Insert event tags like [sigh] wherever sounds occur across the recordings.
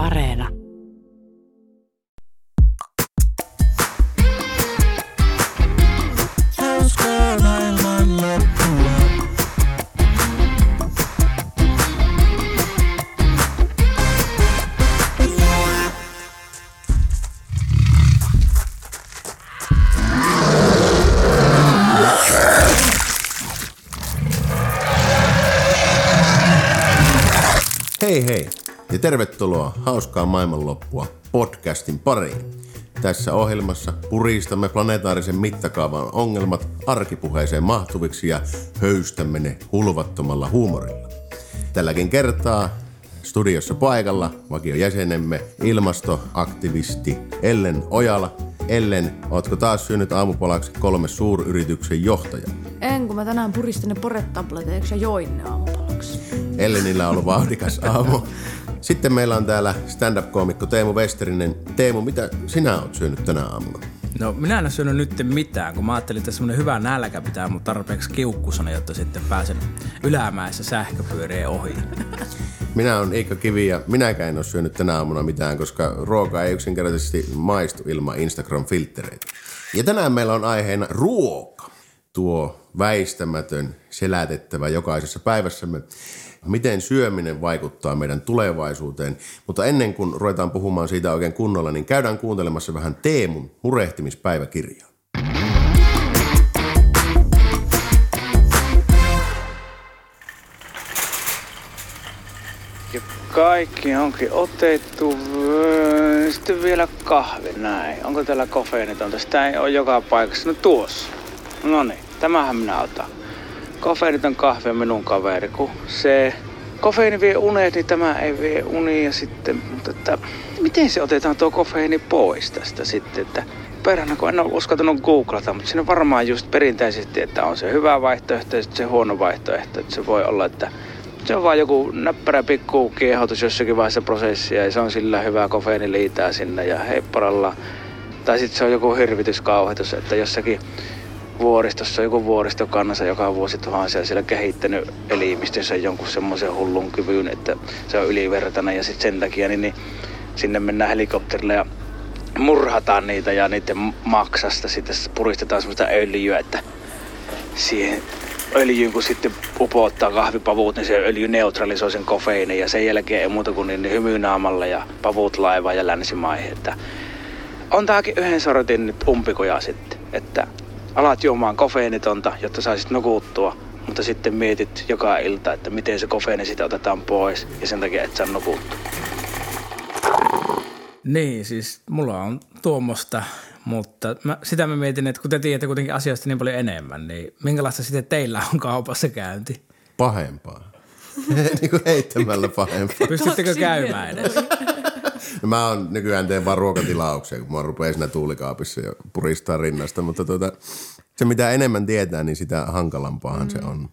Areena. Tervetuloa Hauskaa maailmanloppua podcastin pariin. Tässä ohjelmassa puristamme planetaarisen mittakaavan ongelmat arkipuheeseen mahtuviksi ja höystämme ne hulvattomalla huumorilla. Tälläkin kertaa studiossa paikalla vakiojäsenemme ilmastoaktivisti Ellen Ojala. Ellen, ootko taas syönyt aamupalaksi kolme suuryrityksen johtajaa? En, kun mä tänään puristin ne poretableteiksi ja join ne aamupalaksi. Ellenillä on ollut vauhdikas aamu. [laughs] Sitten meillä on täällä stand-up-koomikko Teemu Westerinen. Teemu, mitä sinä oot syönyt tänä aamuna? No minä en ole syönyt nyt mitään, kun mä ajattelin, että semmoinen hyvä nälkä pitää mut tarpeeksi kiukkusana, jotta sitten pääsen ylämäessä sähköpyörien ohi. [laughs] Minä olen Iikka Kivi ja minäkään en ole syönyt tänä aamuna mitään, koska ruoka ei yksinkertaisesti maistu ilman Instagram-filttereitä. Ja tänään meillä on aiheena ruoka. Tuo väistämätön, selätettävä jokaisessa päivässämme. Miten syöminen vaikuttaa meidän tulevaisuuteen. Mutta ennen kuin ruvetaan puhumaan siitä oikein kunnolla, niin käydään kuuntelemassa vähän Teemun murehtimispäiväkirjaa. Ja kaikki onkin otettu. Sitten vielä kahvi, näin. Onko täällä kofeiinitonta? Sitä ei ole joka paikassa. No tuossa. No niin, tämähän minä otan. Kofeiiniton kahvi on minun kaveri, kun se kofeiini vie unet, niin tämä ei vie unia sitten. Mutta että, miten se otetaan tuo kofeiini pois tästä sitten, että perhana, kun en ole uskaltanut googlata, mutta siinä varmaan just perinteisesti, että on se hyvä vaihtoehto ja se huono vaihtoehto. Että se voi olla, että se on vaan joku näppärä pikku kiehotus jossakin vaiheessa prosessia ja se on sillä hyvä kofeiini liitää sinne ja heipparalla. Tai sitten se on joku hirvityskauhetus, että jossakin vuoristossa, joku vuoristokannassa joka vuosi tuhansia siellä kehittänyt elimistössä jonkun semmoisen hullun kyvyn, että se on ylivertainen ja sitten sen takia niin, niin sinne mennään helikopterilla ja murhataan niitä ja niiden maksasta sitten puristetaan semmoista öljyä, että siihen öljyyn, kun sitten upottaa kahvipavut, niin se öljy neutralisoi sen kofeiinin ja sen jälkeen ei muuta kuin niin hymynaamalla ja pavut laivaan ja länsimaihin. Että on tääkin yhden sortin nyt umpikuja sitten, että alat juomaan kofeiinitonta, jotta saisit nukuttua, mutta sitten mietit joka ilta, että miten se kofeiini sitä otetaan pois ja sen takia et saa nukuttua. Niin, siis mulla on tuommoista, mutta mä, sitä mä mietin, että kun te tiedätte kuitenkin asioista niin paljon enemmän, niin minkälaista sitten teillä on kaupassa käynti? Pahempaa. [laughs] niin kuin heittämällä pahempaa. Pystyttekö käymään edes? No mä oon nykyään teen vaan ruokatilauksia, kun mä rupean siinä tuulikaapissa ja puristaa rinnasta, mutta tuota, se mitä enemmän tietää, niin sitä hankalampaahan mm. se on.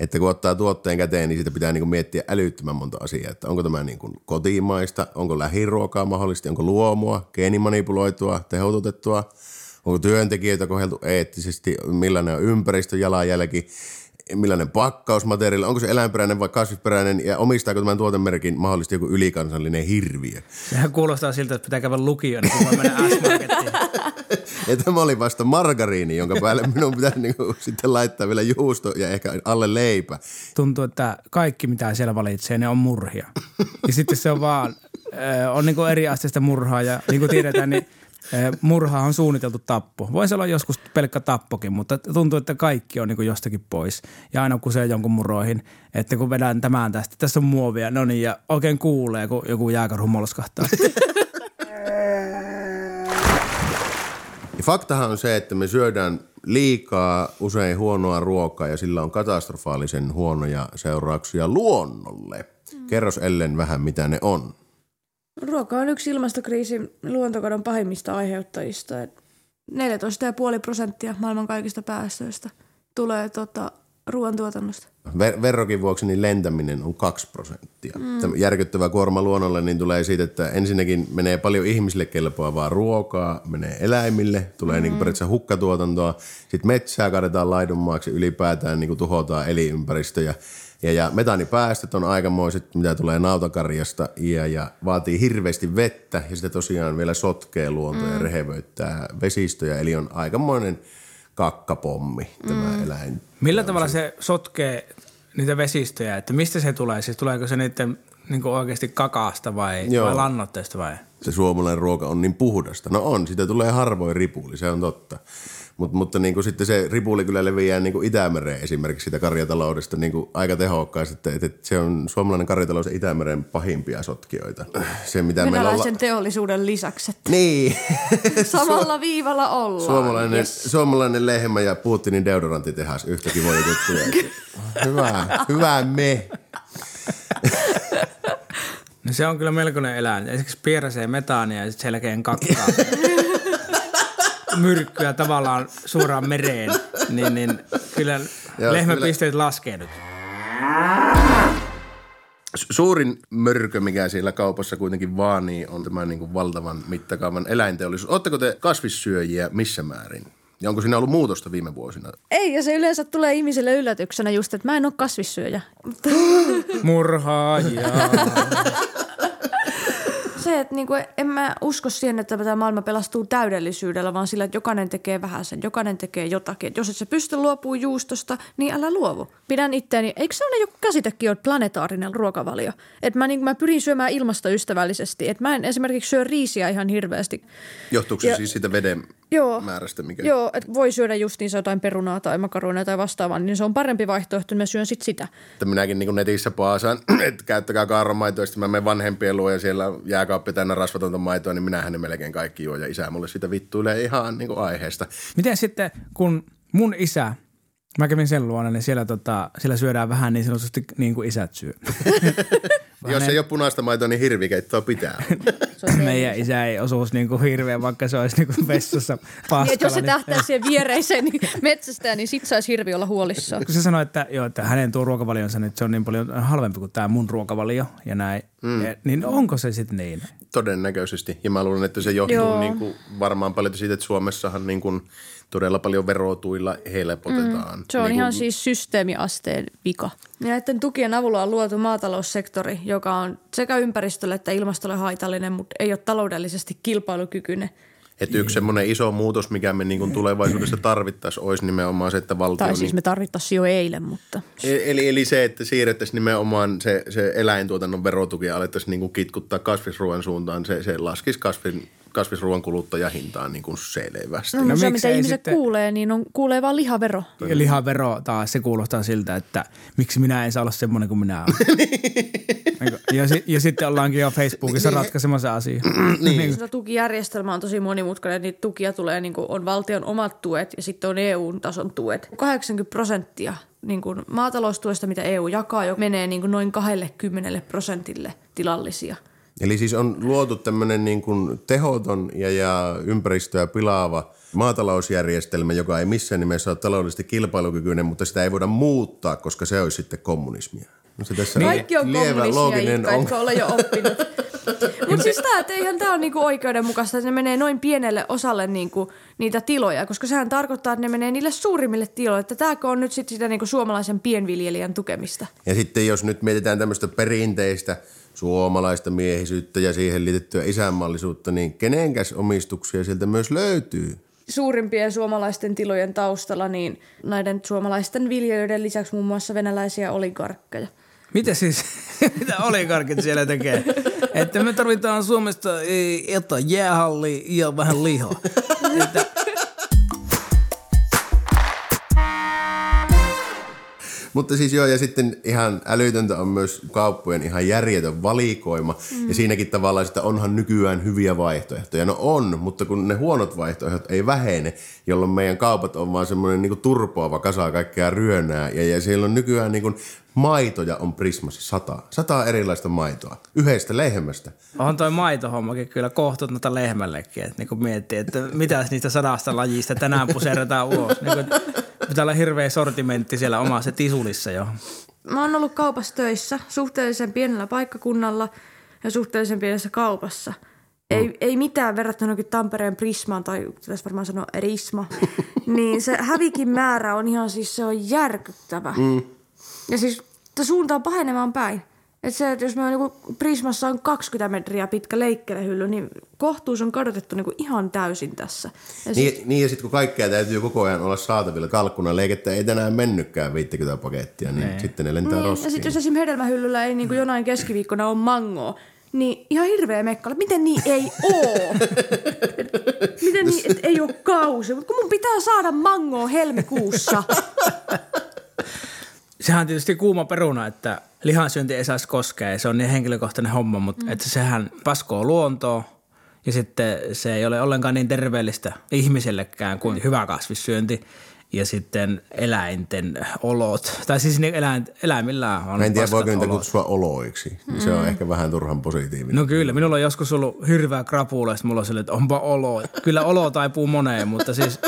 Että kun ottaa tuotteen käteen, niin sitä pitää niinku miettiä älyttömän monta asiaa, että onko tämä niinku kotimaista, onko lähiruokaa mahdollisesti, onko luomua, geenimanipuloitua, tehotutettua, onko työntekijöitä kohdeltu eettisesti, millainen on ympäristöjalanjälki, millainen pakkausmateriaali, onko se eläinperäinen vai kasvisperäinen ja omistaako tämän tuotemerkin mahdollisesti joku ylikansallinen hirviö. Sehän kuulostaa siltä, että pitää käydä lukioon, niin kun voi mennä. [laughs] Ja tämä oli vasta margariini, jonka päälle minun pitää [laughs] niinku sitten laittaa vielä juusto ja ehkä alle leipä. Tuntuu, että kaikki mitä siellä valitsee, ne on murhia. Ja sitten se on vaan, on niin eri asteista murhaa ja niin kuin tiedetään, niin murha on suunniteltu tappo. Voisi olla joskus pelkkä tappokin, mutta tuntuu, että kaikki on niin jostakin pois. Ja aina kusee jonkun muroihin, että kun vedän tämän tästä, tässä on muovia, no niin, ja oikein kuulee, kun joku jääkarhu molskahtaa. Ja faktahan on se, että me syödään liikaa usein huonoa ruokaa ja sillä on katastrofaalisen huonoja seurauksia luonnolle. Kerros Ellen vähän, mitä ne on. Ruoka on yksi ilmastokriisin luontokadon pahimmista aiheuttajista. Et 14,5 prosenttia maailman kaikista päästöistä tulee tota, ruoantuotannosta. Ver- verrokin vuoksi niin lentäminen on 2 prosenttia. Mm. Järkyttävä kuorma luonnolle niin tulee siitä, että ensinnäkin menee paljon ihmisille kelpoavaa ruokaa, menee eläimille, tulee mm. niin periaatteessa hukkatuotantoa, sitten metsää kadetaan laidunmaaksi, ylipäätään niin kuin tuhotaan elinympäristöjä. Ja, ja metaanipäästöt on aikamoiset, mitä tulee nautakarjasta ja, ja vaatii hirveästi vettä ja sitä tosiaan vielä sotkee luontoa mm. ja rehevöittää vesistöjä. Eli on aikamoinen kakkapommi tämä mm. eläin. Millä tavalla se sotkee niitä vesistöjä, että mistä se tulee? Siis tuleeko se niiden niin oikeasti kakaasta vai, Joo. vai lannoitteesta vai? se suomalainen ruoka on niin puhdasta. No on, sitä tulee harvoin ripuli, se on totta. Mut, mutta niin kuin sitten se ripuli kyllä leviää niin kuin Itämereen esimerkiksi sitä karjataloudesta niin kuin aika tehokkaasti. Että, että, se on suomalainen karjatalous ja Itämeren pahimpia sotkijoita. Se, mitä meillä on... teollisuuden lisäksi. että Niin, [laughs] Samalla viivalla ollaan. suomalainen, Yes. suomalainen lehmä ja Putinin deodorantitehas yhtäkin voi juttuja. Hyvä, hyvä me. [laughs] No se on kyllä melkoinen eläin. Esimerkiksi pieräsee metaania ja sitten selkeän kakkaa. [laughs] myrkkyä tavallaan suoraan mereen, niin, niin kyllä Joo, lehmäpisteet laskee nyt. Su- Suurin mörkö, mikä siellä kaupassa kuitenkin vaanii, on tämä niin kuin valtavan mittakaavan eläinteollisuus. Oletteko te kasvissyöjiä missä määrin? Ja onko siinä ollut muutosta viime vuosina? Ei, ja se yleensä tulee ihmisille yllätyksenä just, että mä en ole kasvissyöjä. Mutta Murhaajia. Se, että niinku, en mä usko siihen, että tämä maailma pelastuu täydellisyydellä, vaan sillä, että jokainen tekee vähän sen, jokainen tekee jotakin. Et jos et sä pysty luopumaan juustosta, niin älä luovu. Pidän itteeni, eikö sellainen joku käsitekin ole planetaarinen ruokavalio? Että mä, niin, mä pyrin syömään ilmastoystävällisesti. Että mä en esimerkiksi syö riisiä ihan hirveästi. Johtuuko se Ja- siis siitä veden Joo. määrästä? Mikä... Joo, että voi syödä justiinsa jotain perunaa tai makaronia tai vastaavaa, niin se on parempi vaihtoehto, niin mä syön sit sitä. Että minäkin niin netissä paasaan, [clears throat] että käyttäkää kaaramaitoa, ja sitten mä menen vanhempien luo ja siellä jääkaappi täynnä rasvatonta maitoa, niin minähän ne melkein kaikki juo ja isä mulle sitä vittuilee ihan niin kuin aiheesta. Miten sitten, kun mun isä, mä kävin sen luona, niin siellä, tota, siellä syödään vähän niin sanotusti niin kuin isät syö. [laughs] Jos ei ole punaista maitoa, niin hirvikeittoa pitää. [laughs] Meidän isä ei osuus niin kuin hirveän, vaikka se olisi [laughs] niin kuin vessassa paskalla. Niin, jos se niin- tähtää siihen viereiseen niin metsästä, niin sit saisi hirvi olla huolissaan. kun se sanoi, että, joo, että hänen tuo ruokavalionsa, niin se on niin paljon halvempi kuin tämä mun ruokavalio ja näin, mm. ja, niin onko se sitten niin? Todennäköisesti. Ja mä luulen, että se johtuu Joo. niin kuin varmaan paljon siitä, että Suomessahan niin kuin todella paljon verotuilla helpotetaan. Se on niin ihan siis systeemiasteen vika. Ja näiden tukien avulla on luotu maataloussektori, joka on sekä ympäristölle että ilmastolle haitallinen, mutta ei ole taloudellisesti kilpailukykyinen. Että yksi semmoinen iso muutos, mikä me niin kuin tulevaisuudessa tarvittaisiin, olisi nimenomaan se, että valtio... Tai siis niin, me tarvittaisiin jo eilen, mutta E- Eli, eli se, että siirrettäisiin nimenomaan se, se eläintuotannon verotuki ja alettaisiin niin kuin kitkuttaa kasvisruoan suuntaan, se, se laskisi kasvin, kasvisruoan kuluttajahintaan niin kuin selvästi. no, No no se, mitä ihmiset sitten- kuulee, niin on, kuulee vaan lihavero. Ja lihavero taas, se kuulostaa siltä, että miksi minä en saa olla semmoinen kuin minä olen. [laughs] Ja, si- ja sitten ollaankin jo Facebookissa ratkaisemassa asiaa. [clears throat] niin. Sitä tukijärjestelmä on tosi monimutkainen. Niitä tukia tulee, niin kuin on valtion omat tuet ja sitten on EU-tason tuet. 80 prosenttia niin kuin maataloustuesta, mitä EU jakaa, jo menee niin kuin noin 20 prosentille tilallisia. Eli siis on luotu tämmöinen niin kuin tehoton ja, ja ympäristöä pilaava maatalousjärjestelmä, joka ei missään nimessä ole taloudellisesti kilpailukykyinen, mutta sitä ei voida muuttaa, koska se olisi sitten kommunismia. No se tässä Kaikki on lievä looginen Ilkka, on- etkö ole jo oppinut. [laughs] Mutta siis tämä, että eihän tämä ole niinku oikeudenmukaista, että ne menee noin pienelle osalle niinku niitä tiloja, koska sehän tarkoittaa, että ne menee niille suurimmille tiloille. Että tämäkö on nyt sit sitä niinku suomalaisen pienviljelijän tukemista. Ja sitten jos nyt mietitään tämmöistä perinteistä suomalaista miehisyyttä ja siihen liitettyä isänmaallisuutta, niin kenenkäs omistuksia sieltä myös löytyy? Suurimpien suomalaisten tilojen taustalla niin näiden suomalaisten viljelijöiden lisäksi muun muassa venäläisiä oligarkkeja. Mitä siis, [laughs] mitä oligarkit siellä tekee? Että me tarvitaan Suomesta ei, että jäähalli ja vähän lihaa. Mutta siis joo, ja sitten ihan älytöntä on myös kauppojen ihan järjetön valikoima. Mm. Ja siinäkin tavallaan, että onhan nykyään hyviä vaihtoehtoja. No on, mutta kun ne huonot vaihtoehdot ei vähene, jolloin meidän kaupat on vaan semmoinen niin turpoava kasa kaikkea ryönää. Ja, ja siellä on nykyään niin kuin maitoja on Prismassa sata. Sata erilaista maitoa. Yhdestä lehmästä. on toi maitohommakin kyllä kohtuutonta lehmällekin, että niin miettii, että mitä niistä sadasta lajista tänään puserretaan ulos. Niin kuin, Pitää olla hirveä sortimentti siellä omassa tisulissa jo. Mä oon ollut kaupassa töissä suhteellisen pienellä paikkakunnalla ja suhteellisen pienessä kaupassa. Ei, ei mitään verrattuna Tampereen Prismaan tai pitäisi varmaan sanoa Risma. [laughs] niin se hävikin määrä on ihan siis se on järkyttävä. Mm. Ja siis suunta on pahenemaan päin. Et se, että jos me on niinku Prismassa on 20 metriä pitkä leikkelehylly, niin kohtuus on kadotettu niinku ihan täysin tässä. Ja sit, Niin, niin ja sitten kun kaikkea täytyy koko ajan olla saatavilla kalkkuna, leikettä ei tänään mennytkään 50 pakettia, niin Ei. sitten ne lentää niin, ja roskiin. sitten jos esimerkiksi hedelmähyllyllä ei niinku jonain keskiviikkona ole mangoa, niin ihan hirveä mekkala. Miten niin ei oo? [laughs] Miten niin, että ei ole kausi? Mutta kun mun pitää saada mangoa helmikuussa. [laughs] Sehän on tietysti kuuma peruna, että lihansyönti ei saisi koskea se on niin henkilökohtainen homma, mutta mm. että sehän paskoo luontoa ja sitten se ei ole ollenkaan niin terveellistä ihmisellekään kuin hyvä kasvissyönti ja sitten eläinten olot. Tai siis niin eläin, eläimillä on Mä en tiedä, voiko niitä kutsua oloiksi. Mm. Se on ehkä vähän turhan positiivinen. No kyllä, minulla on joskus ollut hirveä krapula, ja mulla on silleen, että onpa olo. Kyllä olo taipuu moneen, mutta siis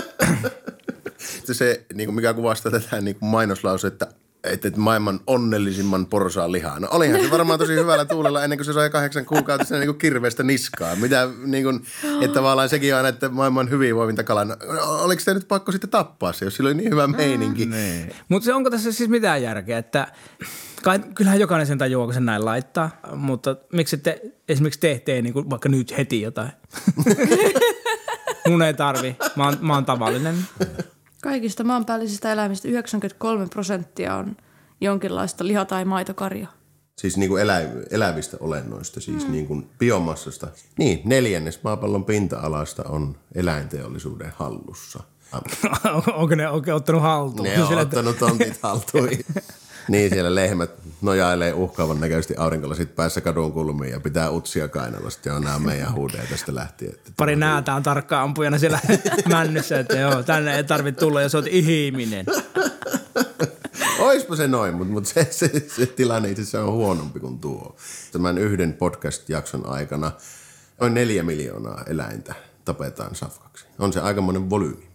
Sitten se, niin kuin mikä kuvastaa tätä niin kuin mainoslause, että että maailman onnellisimman porsaan lihaa. No olihan se varmaan tosi hyvällä tuulella ennen kuin se sai kahdeksan kuukautta niin kuin kirveestä niskaa. Mitä niin kuin, että tavallaan sekin on että maailman hyvinvoivinta kala. No, oliko se nyt pakko sitten tappaa se, jos sillä oli niin hyvä meininki? Niin. Mutta se onko tässä siis mitään järkeä, että kai, kyllähän jokainen sen tajuaa, kun sen näin laittaa, mutta miksi te esimerkiksi te tee niin kuin vaikka nyt heti jotain? [laughs] Mun ei tarvi, mä oon, mä oon tavallinen. Kaikista maanpäällisistä eläimistä 93 prosenttia on jonkinlaista liha- tai maitokarja. Siis niin kuin elä, elävistä olennoista, siis mm. niin kuin biomassasta. Niin, neljännes maapallon pinta-alasta on eläinteollisuuden hallussa. [laughs] onko ne oikein ottanut haltuun? Ne on Sillä, ottanut tontit haltuun. [laughs] niin, siellä lehmät nojailee uhkaavan näköisesti aurinkolasit päässä kadun kulmiin ja pitää utsia. Ja nämä on meidän huudeja tästä lähtien. Että Pari näätä on tarkkaan ampujana siellä [laughs] männyssä, että joo, tänne ei tarvitse tulla, jos oot ihminen. Oispa se noin, mutta mut se, se, se, tilanne itse asiassa on huonompi kuin tuo. Tämän yhden podcast-jakson aikana noin neljä miljoonaa eläintä tapetaan safkaksi. On se aikamoinen volyymi.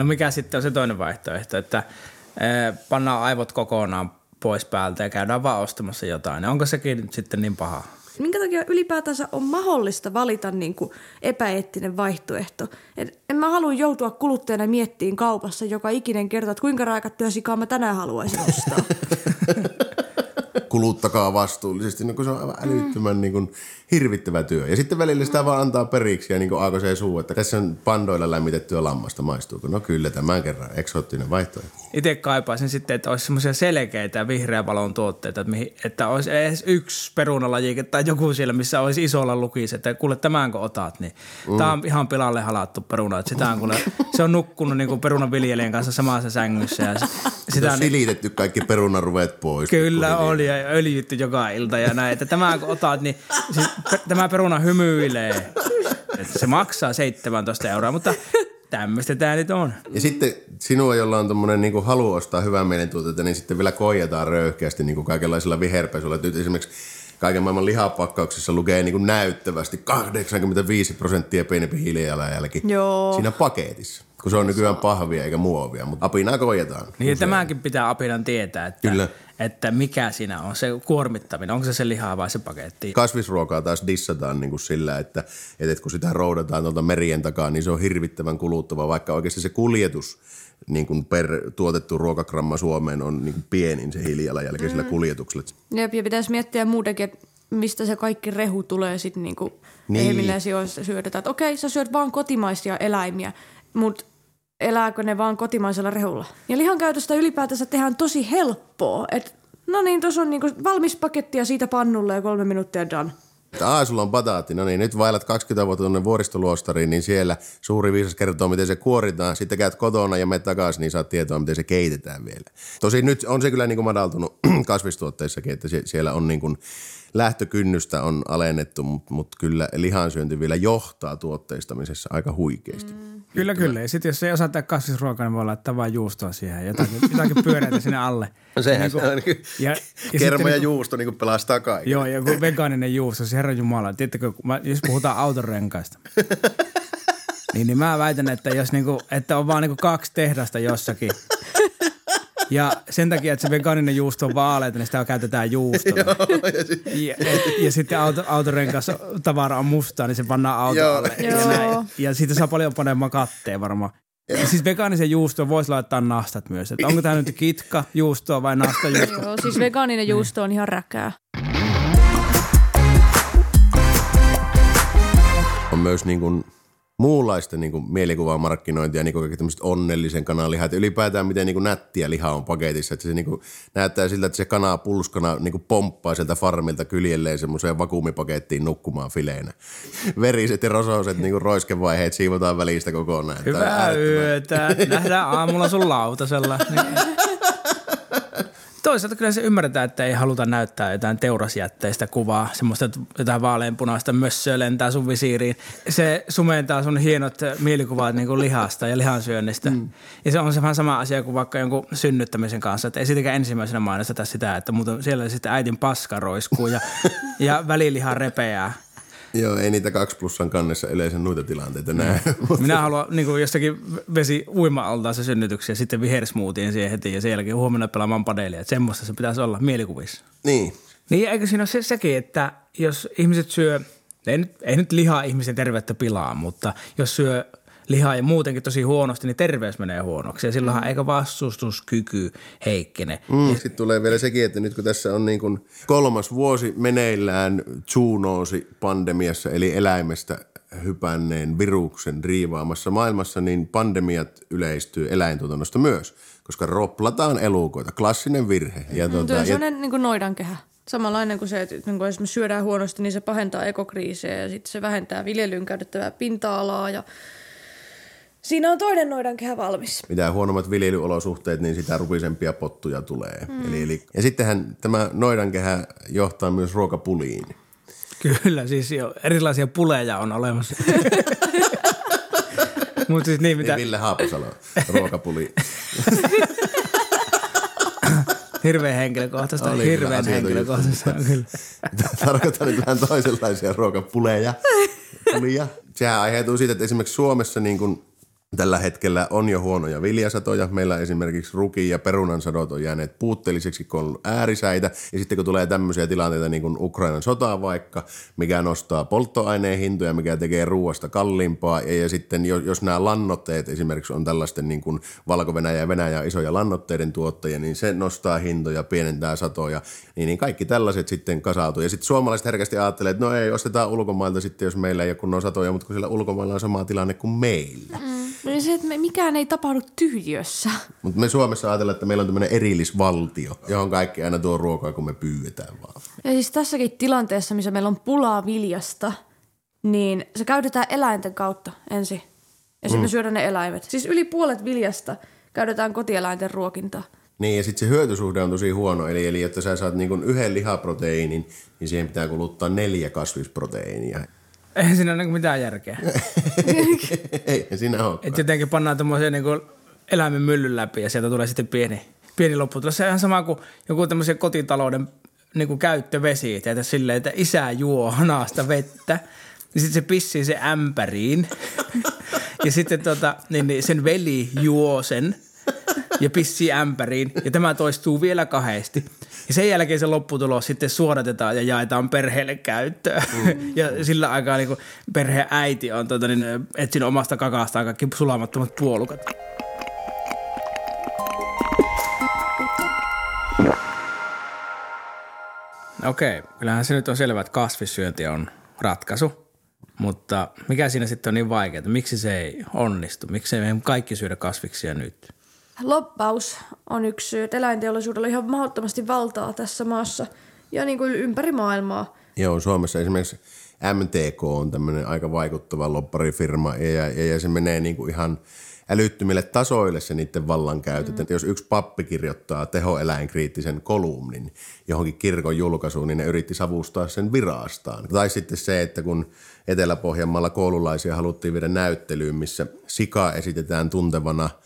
No mikä sitten on se toinen vaihtoehto, että eh, pannaan aivot kokonaan pois päältä ja käydään vaan ostamassa jotain. Onko sekin sitten niin paha? Minkä takia ylipäätänsä on mahdollista valita niin kuin epäeettinen vaihtoehto? Et en mä halua joutua kuluttajana miettiin kaupassa joka ikinen kerta, että kuinka raikattuja sikaa mä tänään haluaisin ostaa. [laughs] Kuluttakaa vastuullisesti, no kun se on aivan älyttömän niin kuin, hirvittävä työ. Ja sitten välillä sitä vaan antaa periksi ja niin kuin aakosee suu, että tässä on pandoilla lämmitettyä lammasta, maistuuko? No kyllä, tämän kerran eksoottinen vaihtoehto. Itse kaipaisin sitten, että olisi semmoisia selkeitä vihreä valon tuotteita, että, mihin, että olisi edes yksi perunalajike tai joku siellä, missä olisi isolla lukisi, että kuule tämänkö otat, niin mm. tämä on ihan pilalle halattu peruna. Että sitä on, kuule, se on nukkunut niin kuin perunaviljelijän kanssa samassa sängyssä ja se- Sitä on silitetty kaikki perunaruveet pois. Kyllä oli ja öljytty joka ilta ja näin, että tämä kun otat, niin siis tämä peruna hymyilee. Että se maksaa 17 euroa, mutta tämmöistä tämä nyt on. Ja sitten sinua, jolla on tommonen niin halu ostaa hyvää mielentuotetta, niin sitten vielä koijataan röyhkeästi niin kaikenlaisilla viherpesuilla. Nyt esimerkiksi kaiken maailman lihapakkauksissa lukee niin näyttävästi 85 prosenttia pienempi hiilijalanjälki Joo. siinä paketissa. Kun se on nykyään pahvia eikä muovia, mutta apinaa koijataan. Niin ja Usein. tämäkin pitää apinan tietää, että, Kyllä. että mikä siinä on se kuormittaminen. Onko se se lihaa vai se paketti? Kasvisruokaa taas dissataan niin kuin sillä, että, että kun sitä roudataan tuolta merien takaa, niin se on hirvittävän kuluttava, vaikka oikeasti se kuljetus niin kuin per tuotettu ruokagramma Suomeen on niin kuin pienin se hiilijalanjälki sillä kuljetuksella. Jep, ja pitäisi miettiä muutenkin, että mistä se kaikki rehu tulee sitten niinku Niin. niin. millä sijoissa syödetään. Että okei, sä syöt vaan kotimaisia eläimiä, mutta elääkö ne vaan kotimaisella rehulla? Ja lihan käytöstä ylipäätänsä tehdään tosi helppoa. Et, no niin, tuossa on niinku valmis paketti ja siitä pannulle ja kolme minuuttia done. Että Aa, sulla on bataatti. No niin, nyt vaellat 20 vuotta tuonne vuoristoluostariin, niin siellä suuri viisas kertoo, miten se kuoritaan. Sitten käyt kotona ja menet takaisin, niin saat tietoa, miten se keitetään vielä. Tosin nyt on se kyllä niin kuin madaltunut [clears throat] kasvistuotteissakin, että sie- siellä on niin kuin lähtökynnystä on alennettu, mutta mut kyllä lihansyönti vielä johtaa tuotteistamisessa aika huikeasti. Mm. Kyllä, kyllä. Ja sitten jos ei osaa tehdä kasvisruokaa, niin voi laittaa vain juustoa siihen ja jotakin, jotakin pyöreitä sinne alle. [laughs] No sehän Niin se on. Niin ja- ja, ja kerma ja niinku- juusto niin pelastaa kaiken. Joo, joku vegaaninen juusto, se herra jumala. Tiedättekö, kun jos puhutaan autorenkaista, [laughs] niin, niin mä väitän, että jos niinku, että on vaan niinku kaksi tehdasta jossakin, ja sen takia, että se vegaaninen juusto on vaaleita, niin sitä käytetään juustona. [laughs] ja, et, ja sitten auto, autorenkas tavara on mustaa, niin se pannaan auto Joo. alle. Ja, Joo. näin. ja siitä saa paljon paremman katteen varmaan. Ja siis vegaanisen juustoon voisi laittaa nastat myös. Että onko tämä nyt kitka juustoa vai nasta juustoa? Joo, siis vegaaninen juusto on ihan räkää. on myös niin kuin muunlaista niin kuin mielikuvamarkkinointia, niin kuin kaikki tämmöiset onnellisen kananlihat ja ylipäätään miten niin kuin nättiä liha on paketissa. Että se niin kuin näyttää siltä, että se kana pulskana niin kuin pomppaa sieltä farmilta kyljelleen semmoiseen vakuumipakettiin nukkumaan fileinä. [laughs] Veriset ja rosoiset niin kuin roiskevaiheet siivotaan välistä kokonaan. Hyvää yötä. Nähdään aamulla sun lautasella. Niin. [laughs] Toisaalta kyllä se ymmärretään, että ei haluta näyttää jotain teurasjätteistä kuvaa, semmoista että jotain vaaleanpunaista mössöä lentää sun visiiriin. Se sumentaa sun hienot mielikuvat niin kuin lihasta ja lihansyönnistä. Mm. Ja se on se vähän sama asia kuin vaikka jonkun synnyttämisen kanssa, että ei sitäkään ensimmäisenä mainosteta sitä, että muuten siellä sitten äitin paska roiskuu ja, ja välilihan repeää. Joo, ei niitä kaksi plussan kannessa yleensä noita tilanteita näe. [laughs] Minä haluan niin kuin jostakin vesi uima se synnytyksiä, sitten vihersmoothien siihen heti ja sen jälkeen huomenna pelaamaan padelia. Että semmoista se pitäisi olla mielikuvissa. niin, Niin eikö siinä ole se, sekin, että jos ihmiset syö, ei nyt, ei nyt lihaa ihmisen terveyttä pilaa, mutta jos syö lihaa ja muutenkin tosi huonosti, niin terveys menee huonoksi ja silloinhan eikä vastustuskyky heikkene. Mm, sitten tulee vielä sekin, että nyt kun tässä on niin kuin kolmas vuosi meneillään zoonoosi pandemiassa, eli eläimestä hypänneen viruksen riivaamassa maailmassa, niin pandemiat yleistyy eläintuotannosta myös, koska roplataan elukoita. Klassinen virhe. Ja Tuo tuota, on ja, sellainen niin kuin noidankehä. Samanlainen kuin se, että niin kuin jos me syödään huonosti, niin se pahentaa ekokriisejä ja sitten se vähentää viljelyyn käytettävää pinta-alaa ja siinä on toinen noidankehä valmis. mitä huonommat viljelyolosuhteet, niin sitä rupisempia pottuja tulee. Mm. Eli, eli, ja sittenhän tämä noidankehä johtaa myös ruokapuliin. Kyllä, siis jo erilaisia puleja on olemassa. [laughs] Mutta siis niin, mitä Mitä? Ville Haapasalo, ruokapuli. [laughs] hirveän henkilökohtaista, Oli hirveän henkilökohtaista. Kyllä. [laughs] Tarkoitan nyt vähän toisenlaisia ruokapuleja. Pulia. Sehän aiheutuu siitä, että esimerkiksi Suomessa niin kuin tällä hetkellä on jo huonoja viljasatoja. Meillä esimerkiksi ruki- ja perunan sadot on jääneet puutteelliseksi, kun on äärisäitä. Ja sitten kun tulee tämmöisiä tilanteita niin kuin Ukrainan sota vaikka, mikä nostaa polttoaineen hintoja, mikä tekee ruoasta kalliimpaa. Ja, ja sitten jos, jos nämä lannotteet esimerkiksi on tällaisten niin kuin Valko-Venäjä ja Venäjä isoja lannotteiden tuottajia, niin se nostaa hintoja, pienentää satoja. Niin, niin kaikki tällaiset sitten kasautuu. Ja sitten suomalaiset herkästi ajattelee, että no ei, ostetaan ulkomailta sitten, jos meillä ei ole kunnon satoja, mutta kun sillä ulkomailla on sama tilanne kuin meillä. No se, että me, mikään ei tapahdu tyhjössä. Mutta me Suomessa ajatellaan, että meillä on tämmöinen erillisvaltio, johon kaikki aina tuo ruokaa, kun me pyydetään vaan. Ja siis tässäkin tilanteessa, missä meillä on pulaa viljasta, niin se käytetään eläinten kautta ensin. Ja sitten mm. me syödään ne eläimet. Siis yli puolet viljasta käytetään kotieläinten ruokintaan. Niin, ja sitten se hyötysuhde on tosi huono. Eli, eli että sä saat niinku yhden lihaproteiinin, niin siihen pitää kuluttaa neljä kasvisproteiinia. Eihän siinä ole niinku mitään järkeä. ei siinä ole. Että jotenkin pannaan tämmöisen niin eläimen myllyn läpi ja sieltä tulee sitten pieni, pieni lopputulos. Se on ihan sama kuin joku tämmöisen kotitalouden niin kuin käyttövesi. Että silleen, että isä juo hanasta vettä. Niin sitten se pissii se ämpäriin. [laughs] ja sitten tota, niin, niin sen veli juo sen ja pissii ämpäriin. Ja tämä toistuu vielä kahdesti. Ja sen jälkeen se lopputulos sitten suodatetaan ja jaetaan perheelle käyttöön. Mm. [laughs] ja sillä aikaa niin perheen äiti on tota, niin, etsinyt omasta kakastaan kaikki sulamattomat puolukat. Okei, kyllähän se nyt on selvä, että kasvissyönti on ratkaisu. Mutta mikä siinä sitten on niin vaikeaa? Miksi se ei onnistu? Miksi ei me kaikki syödä kasviksia nyt? Loppaus on yksi syy, että eläinteollisuudella on ihan mahdottomasti valtaa tässä maassa ja niin kuin ympäri maailmaa. Joo, Suomessa esimerkiksi MTK on tämmöinen aika vaikuttava lopparifirma ja, ja, ja se menee niin kuin ihan älyttömille tasoille se niiden vallankäytö. Mm. Että jos yksi pappi kirjoittaa tehoeläinkriittisen kolumnin johonkin kirkon julkaisuun, niin ne yritti savustaa sen virastaan. Tai sitten se, että kun Etelä-Pohjanmaalla koululaisia haluttiin viedä näyttelyyn, missä sika esitetään tuntevana –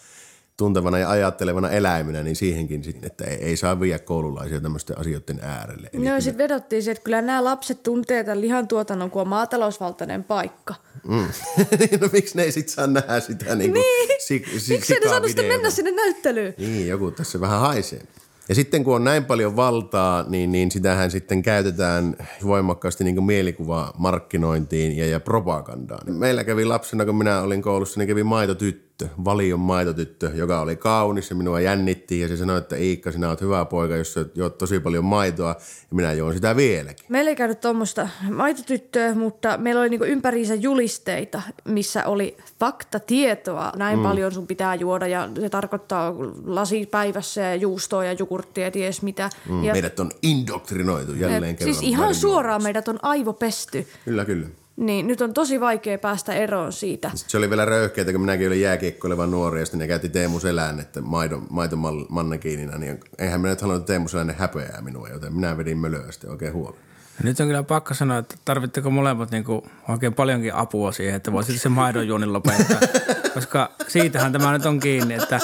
tuntevana ja ajattelevana eläimenä, niin siihenkin sitten, että ei, ei saa viedä koululaisia tämmöisten asioiden äärelle. Eli no sitten vedottiin se, että kyllä nämä lapset tuntee tämän lihantuotannon, kun on maatalousvaltainen paikka. Mm. [laughs] no miksi ne ei sitten saa nähdä sitä niin kuin niin. Si, si, miksi ne saanut sitten mennä sinne näyttelyyn? Niin, joku tässä vähän haisee. Ja sitten kun on näin paljon valtaa, niin, niin sitähän sitten käytetään voimakkaasti niin mielikuva markkinointiin ja, ja propagandaan. Meillä kävi lapsena, kun minä olin koulussa, niin kävi maitotyttö tyttö, valion maitotyttö, joka oli kaunis ja minua jännitti ja se sanoi, että Iikka, sinä olet hyvä poika, jos juot tosi paljon maitoa ja minä juon sitä vieläkin. Meillä ei käynyt tuommoista maitotyttöä, mutta meillä oli niinku ympäriinsä julisteita, missä oli faktatietoa. Näin mm. paljon sun pitää juoda ja se tarkoittaa lasi päivässä ja juustoa ja jogurttia ja ties mitä. Mm. Ja meidät on indoktrinoitu jälleen kerran. Siis ihan suoraan meidät on aivopesty. Kyllä, kyllä. Niin, nyt on tosi vaikea päästä eroon siitä. Sitten se oli vielä röyhkeitä, kun minäkin olin jääkiekkoileva nuori ja sitten ne käytti Teemu Selän, että maito, maito mannekiinina, niin eihän minä nyt halunnut Teemu Selän häpeää minua, joten minä vedin mölöä sitten oikein huolella. Nyt on kyllä pakko sanoa, että tarvitteko molemmat niin kuin oikein paljonkin apua siihen, että voisit se maidon juonin lopettaa. [laughs] Koska siitähän tämä nyt on kiinni, että,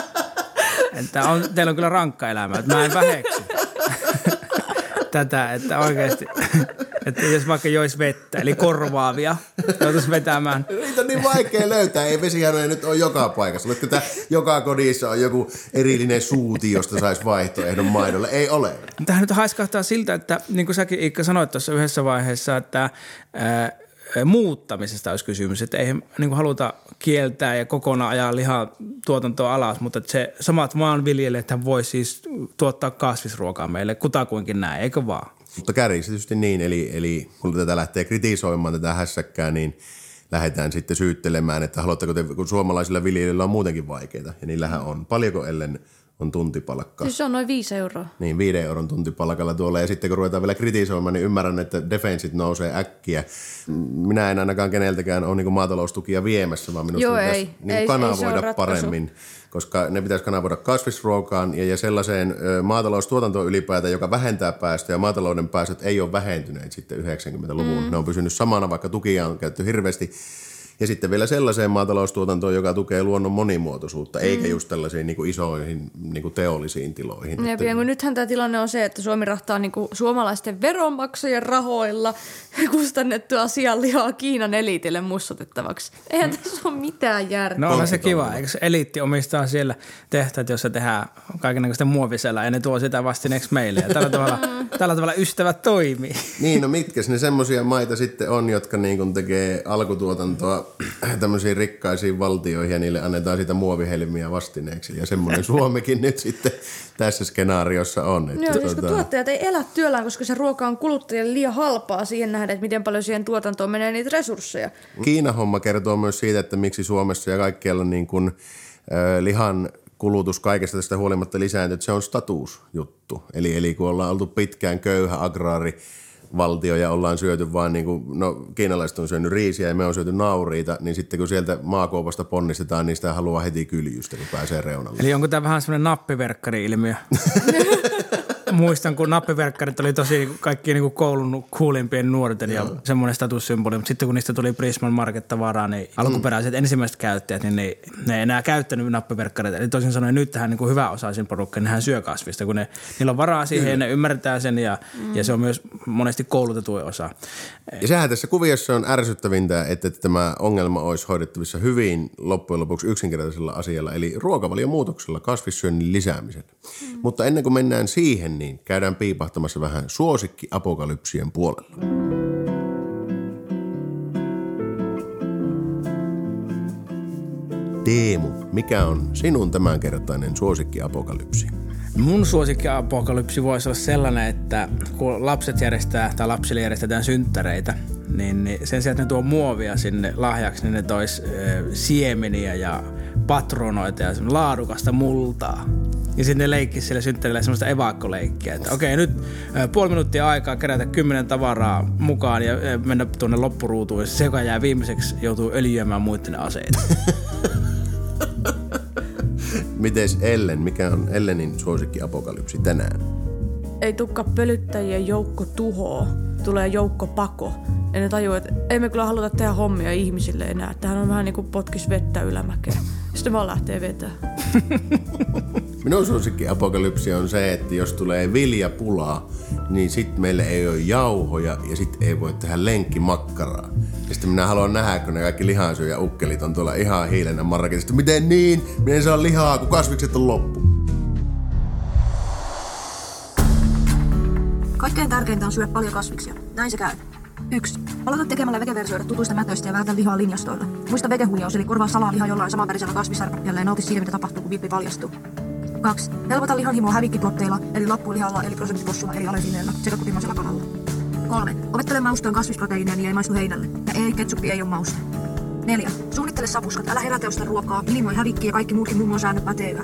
että on, teillä on kyllä rankka elämä. Että mä en väheksy tätä, että oikeasti [laughs] että jos vaikka jois vettä, eli korvaavia, joutuisi vetämään. Niitä on niin vaikea löytää. Ei vesihän nyt ole joka paikassa. Oletko tämä joka kodissa on joku erillinen suuti, josta saisi vaihtoehdon maidolle? Ei ole. Tähän nyt haiskahtaa siltä, että niin kuin säkin Iikka sanoit tuossa yhdessä vaiheessa, että ää, muuttamisesta olisi kysymys, että ei niin haluta kieltää ja kokonaan ajaa lihan tuotantoa alas, mutta että se samat maanviljelijät voi siis tuottaa kasvisruokaa meille kutakuinkin näin, eikö vaan? Mutta kärjistetysti niin, eli, eli kun tätä lähtee kritisoimaan tätä hässäkkää, niin lähdetään sitten syyttelemään, että haluatteko te, kun suomalaisilla viljelijöillä on muutenkin vaikeita, ja niillähän on. Paljonko ellen on tuntipalkka? Siis se on noin viisi euroa. Niin, viiden euron tuntipalkalla tuolla. Ja sitten kun ruvetaan vielä kritisoimaan, niin ymmärrän, että defensit nousee äkkiä. Minä en ainakaan keneltäkään ole niin maataloustukia viemässä, vaan minusta Joo, pitäisi ei, niin ei, kanavoida ei paremmin koska ne pitäisi kanavoida kasvisruokaan ja, ja sellaiseen maataloustuotantoon ylipäätään, joka vähentää päästöjä. Maatalouden päästöt ei ole vähentyneet sitten 90-luvun. Mm. Ne on pysynyt samana, vaikka tukia on käytetty hirveästi. Ja sitten vielä sellaiseen maataloustuotantoon, joka tukee luonnon monimuotoisuutta, mm. eikä just tällaisiin niin kuin isoihin niin kuin teollisiin tiloihin. Ja että... kun nythän tämä tilanne on se, että Suomi rahtaa niin kuin suomalaisten veronmaksajien rahoilla [laughs] kustannettua asianlihaa Kiinan eliitille mussutettavaksi. Eihän mm. tässä ole mitään järkeä. No on se kiva. Eikö eliitti omistaa siellä tehtäät, jossa tehdään kaikenlaista muovisella ja ne tuo sitä vastineeksi meille. Ja tällä [laughs] tavalla, mm. tällä tavalla ystävät toimii. Niin, no mitkä ne semmoisia maita sitten on, jotka niin kuin tekee alkutuotantoa [clears throat] tämmöisiin rikkaisiin valtioihin ja niille annetaan sitä muovihelmiä vastineeksi. Ja semmoinen [laughs] Suomikin nyt sitten tässä skenaariossa on. Että Joo, tuota... koska tuottajat ei elä työllään, koska se ruoka on kuluttajille liian halpaa siihen nähden, että miten paljon siihen tuotantoon menee niitä resursseja. Kiina-homma kertoo myös siitä, että miksi Suomessa ja kaikkialla niin kuin, äh, lihan kulutus kaikesta tästä huolimatta lisääntyy, että se on statusjuttu. Eli, eli kun ollaan oltu pitkään köyhä agraari, valtio ja ollaan syöty vaan niin kuin, no kiinalaiset on syönyt riisiä ja me on syöty nauriita, niin sitten kun sieltä maakoopasta ponnistetaan, niin sitä haluaa heti kyljystä, kun pääsee reunalle. Eli onko tämä vähän semmoinen nappiverkkari-ilmiö? [laughs] muistan, kun nappiverkkarit oli tosi kaikki niin kuin koulun kuulimpien nuorten ja semmoinen statussymboli, mutta sitten kun niistä tuli Prisman Market-tavaraa, niin mm. alkuperäiset ensimmäiset käyttäjät, niin ne, ne ei enää käyttänyt nappiverkkareita. Eli toisin sanoen nyt tähän niin kuin hyvä osaisin porukka, niin hän syö kasvista, kun ne, niillä on varaa siihen Kyllä. ja ne ymmärtää sen ja, mm. ja se on myös monesti koulutettu osa. Ja sehän tässä kuviossa on ärsyttävintä, että tämä ongelma olisi hoidettavissa hyvin loppujen lopuksi yksinkertaisella asialla, eli ruokavaliomuutoksella, kasvissyönnin lisäämisellä. Mm. Mutta ennen kuin mennään siihen, niin käydään piipahtamassa vähän suosikki apokalypsien puolella. Teemu, mikä on sinun tämänkertainen suosikki apokalypsi? Mun suosikki apokalypsi voisi olla sellainen, että kun lapset järjestää tai lapsille järjestetään synttäreitä, niin, niin sen sijaan, että ne tuo muovia sinne lahjaksi, niin ne tois siemeniä ja patronoita ja laadukasta multaa. Ja sitten ne leikkisi sille synttärille semmoista evakkoleikkiä, että okei nyt puoli minuuttia aikaa kerätä kymmenen tavaraa mukaan ja mennä tuonne loppuruutuun. Ja se, joka jää viimeiseksi, joutuu öljyämään muiden aseita. [laughs] mites Ellen, mikä on Ellenin suosikki apokalypsi tänään? Ei tukka pölyttäjien joukko tuhoa, tulee joukko pako. Ja ne tajuu, että ei me kyllä haluta tehdä hommia ihmisille enää. Tähän on vähän niin kuin potkis vettä ylämäkeä. Sitten vaan lähtee vetää. [laughs] Minun suosikki apokalypsi on se, että jos tulee viljapulaa, niin sitten meillä ei ole jauhoja ja sitten ei voi tehdä lenkkimakkaraa. Ja sitten minä haluan nähdä, kun ne kaikki lihansyöjä ukkelit on tuolla ihan hiilenä marraketista. Miten niin? Minä en saa lihaa, kun kasvikset on loppu. Kaikkein tärkeintä on syödä paljon kasviksia. Näin se käy. 1. Aloita tekemällä vegeversioida tutuista mätöistä ja vältä lihaa linjastoilla. Muista vegehuijaus, eli korvaa salaa lihaa jollain samanverisellä kasvisarkkeella ja nauti siitä, mitä tapahtuu, kun vippi paljastuu. 2. Helpota lihanhimoa hävikkituotteilla, eli loppulihalla, eli prosenttipossulla, eli alesineellä, sekä kotimaisella kanalla. 3. Opettele maustoon kasvisproteiineja, niin ei maistu heinälle. Ja ei, ketsuppi ei ole mauste. 4. Suunnittele sapuskat, älä heräteosta ruokaa, minimoi hävikki ja kaikki muutkin mummon säännöt pätee yhä.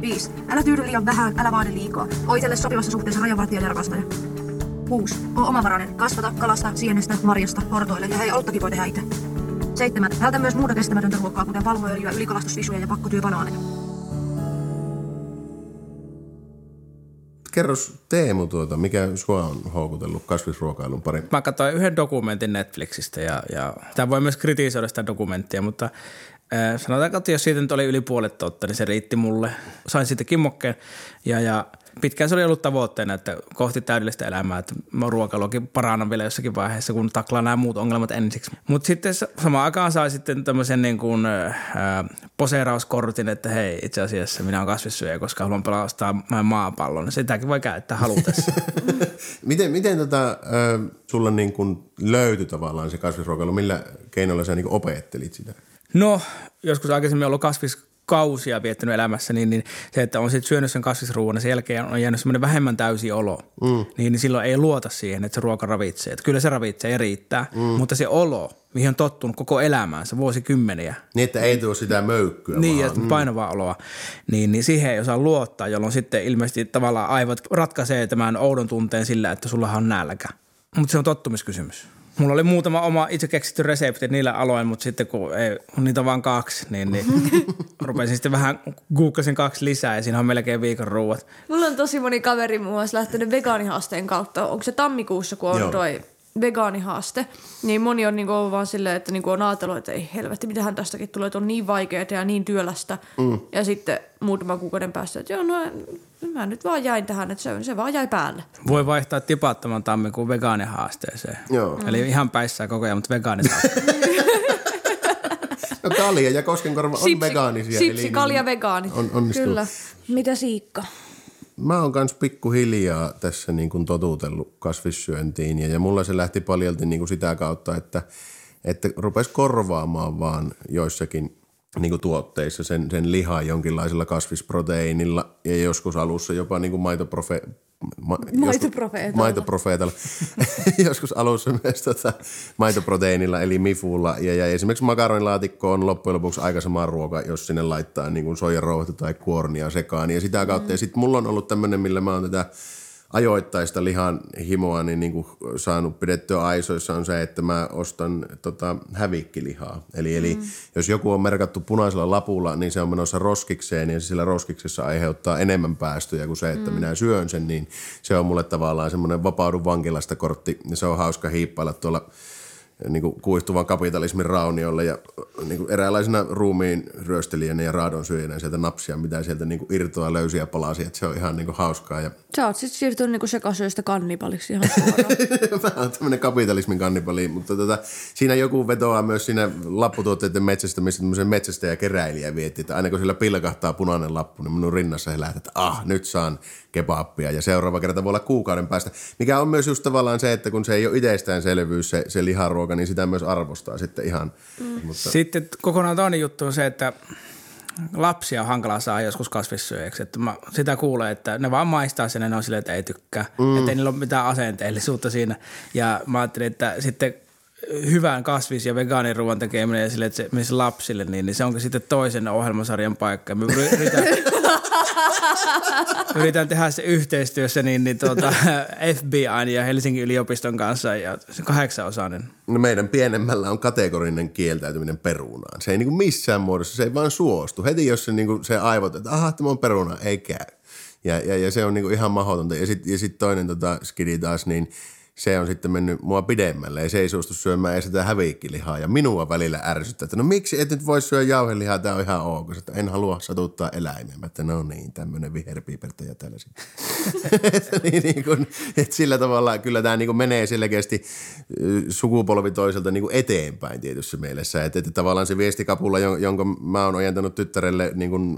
5. Älä tyydy liian vähän, älä vaadi liikaa. Oitelle sopivassa suhteessa rajavartija ja rakastaja. 6. Oo omavarainen. Kasvata, kalasta, sienestä, marjasta, hortoille ja hei, oltakin voi tehdä itse. 7. Vältä myös muuta kestämätöntä ruokaa, kuten palmuöljyä, ylikalastusvisuja ja pakkotyöbanaaneja. Kerros Teemu tuota, mikä sua on houkutellut kasvisruokailun pari? Mä katsoin yhden dokumentin Netflixistä ja, ja tämä voi myös kritisoida sitä dokumenttia, mutta äh, sanotaanko, että jos siitä nyt oli yli puolet totta, niin se riitti mulle. Sain siitä kimmokkeen ja, ja pitkään se oli ollut tavoitteena, että kohti täydellistä elämää, että mä ruokailuakin parannan vielä jossakin vaiheessa, kun taklaan nämä muut ongelmat ensiksi. Mutta sitten samaan aikaan sai sitten tämmöisen niin kuin, äh, poseerauskortin, että hei, itse asiassa minä olen kasvissyöjä, koska haluan pelastaa maapallon. Sitäkin voi käyttää halutessa. [laughs] miten miten tota, äh, sulla niin kuin löytyi tavallaan se kasvisruokailu? Millä keinoilla sä niin opettelit sitä? No, joskus aikaisemmin ollut kasvis kausia viettänyt elämässä, niin, niin se, että on sitten syönyt sen kasvisruoan ja sen jälkeen on jäänyt semmoinen vähemmän täysi olo, mm. niin, niin silloin ei luota siihen, että se ruoka ravitsee. Että kyllä se ravitsee ja riittää, mm. mutta se olo, mihin on tottunut koko elämäänsä, vuosikymmeniä. Niin, että ei tuo sitä möykkyä Niin, vaan. mm. painavaa oloa. Niin, niin siihen ei osaa luottaa, jolloin sitten ilmeisesti tavallaan aivot ratkaisee tämän oudon tunteen sillä, että sulla on nälkä. Mutta se on tottumiskysymys. Mulla oli muutama oma itse keksitty resepti niillä aloin, mutta sitten kun ei, niitä on vain kaksi, niin, niin [laughs] rupesin sitten vähän, googlasin kaksi lisää ja siinä on melkein viikon ruuat. Mulla on tosi moni kaveri muun muassa lähtenyt vegaanihaasteen kautta. Onko se tammikuussa, kun on Joo. toi vegaanihaaste, niin moni on niinku ollut vaan silleen, että niinku on ajatellut, että ei helvetti, mitähän tästäkin tulee, että on niin vaikeaa ja niin työlästä. Mm. Ja sitten muutaman kuukauden päästä, että joo, no mä nyt vaan jäin tähän, että se, se vaan jäi päälle. Voi vaihtaa tipattoman tammikuun vegaanihaasteeseen. Joo. Eli ihan päissään koko ajan, mutta vegaanihaaste. [laughs] No kalja ja koskenkorva on vegaanisia. Sipsi, eli kalja, niin vegaani. On, onnistuu. Kyllä. Mitä Siikka? Mä oon kans pikkuhiljaa tässä niin kuin totutellut kasvissyöntiin ja, ja mulla se lähti paljolti niin kuin sitä kautta, että, että rupes korvaamaan vaan joissakin niin kuin tuotteissa sen, sen lihaa jonkinlaisella kasvisproteiinilla ja joskus alussa jopa niin kuin maitoprofe, ma, Maitoprofeetalla. Joskus, maitoprofeetalla. [laughs] joskus alussa myös tota, maitoproteiinilla eli mifulla ja, ja esimerkiksi makaronilaatikko on loppujen lopuksi aika sama ruoka, jos sinne laittaa niin kuin soijarouhta tai kuornia sekaan ja sitä kautta. Mm. Ja sitten mulla on ollut tämmöinen, millä mä oon tätä ajoittaista lihan himoa niin, niin kuin saanut pidettyä aisoissa on se, että mä ostan tota, hävikkilihaa. Eli, eli jos joku on merkattu punaisella lapulla, niin se on menossa roskikseen ja se sillä roskiksessa aiheuttaa enemmän päästöjä kuin se, että minä syön sen, niin se on mulle tavallaan semmoinen vapaudun vankilasta kortti. Ja se on hauska hiippailla tuolla niin kuin kuihtuvan kapitalismin rauniolle ja niin kuin eräänlaisena ruumiin ryöstelijänä ja raadon syöjänä sieltä napsia, mitä sieltä niin kuin irtoaa löysiä palasia, että se on ihan niin kuin hauskaa ja Sä oot sitten siirtynyt niinku sekasyöstä kannibaliksi ihan [laughs] suoraan. Mä oon tämmöinen kapitalismin kannibali, mutta tota, siinä joku vetoaa myös siinä lapputuotteiden metsästämistä tämmöisen metsästä ja keräilijä vietti, että aina kun sillä pilkahtaa punainen lappu, niin minun rinnassa he lähtee, että ah, nyt saan kebappia ja seuraava kerta voi olla kuukauden päästä. Mikä on myös just tavallaan se, että kun se ei ole itsestäänselvyys se, se liharuoka, niin sitä myös arvostaa sitten ihan. Mm. Mutta, Sitten kokonaan toinen juttu on se, että lapsia on hankala saa joskus kasvissyöjäksi. Että mä sitä kuulee, että ne vaan maistaa sen ja ne on silleen, että ei tykkää. Mm. Että ei niillä ole mitään asenteellisuutta siinä. Ja mä ajattelin, että sitten hyvän kasvis- ja vegaaniruoan tekeminen ja sille, että se lapsille, niin, niin se onkin sitten toisen ohjelmasarjan paikka. Mä yritän, Yritän tehdä se yhteistyössä niin, niin tuota, [laughs] FBI ja Helsingin yliopiston kanssa ja se kahdeksanosainen. No meidän pienemmällä on kategorinen kieltäytyminen perunaan. Se ei niinku missään muodossa, se ei vaan suostu. Heti jos se, niinku, se aivot, että aha, tämä on peruna, ei käy. Ja, ja, ja se on niinku ihan mahdotonta. Ja sitten ja sit toinen tota, skidi taas, niin se on sitten mennyt mua pidemmälle ja se ei suostu syömään edes sitä häviikkilihaa. Ja minua välillä ärsyttää, että no miksi et nyt voi syödä jauhelihaa, tämä on ihan ok. Että en halua satuttaa eläimiä. Mä, että no niin, tämmöinen viherpiipertäjä täällä sitten. [laughs] niin, niin kun, että sillä tavalla kyllä tämä niin menee selkeästi sukupolvi toiselta niin eteenpäin tietyssä mielessä. Että, että tavallaan se viestikapula, jon- jonka mä oon ojentanut tyttärelle niin kuin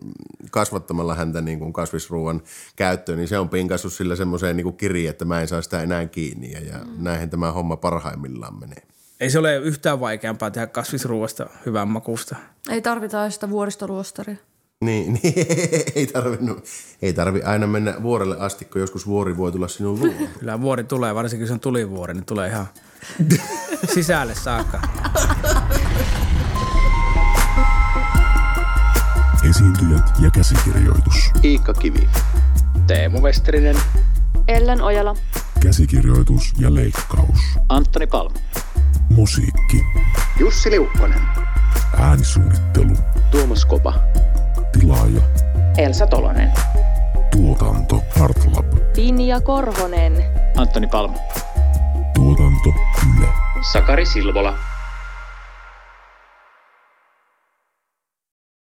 kasvattamalla häntä niin kasvisruuan käyttöön, niin se on pinkassut sillä semmoiseen niin kiriin, että mä en saa sitä enää kiinni. Ja näinhän tämä homma parhaimmillaan menee. Ei se ole yhtään vaikeampaa tehdä kasvisruuasta hyvän makusta. Ei tarvita sitä vuoristoruostaria. Niin, [laughs] niin ei, tarvinnut, ei tarvi aina mennä vuorelle asti, kun joskus vuori voi tulla sinun luo. [laughs] Kyllä vuori tulee, varsinkin jos on tulivuori, niin tulee ihan [laughs] sisälle saakka. Esiintyjät ja käsikirjoitus. Iikka Kivi. Teemu Westerinen. Ellen Ojala. Käsikirjoitus ja leikkaus. Antoni Palmu. Musiikki. Jussi Liukkonen. Äänisuunnittelu. Tuomas Kopa. Tilaaja. Elsa Tolonen. Tuotanto Artlab. Pinja Korhonen. Antoni Palmu. Tuotanto Yle. Sakari Silvola.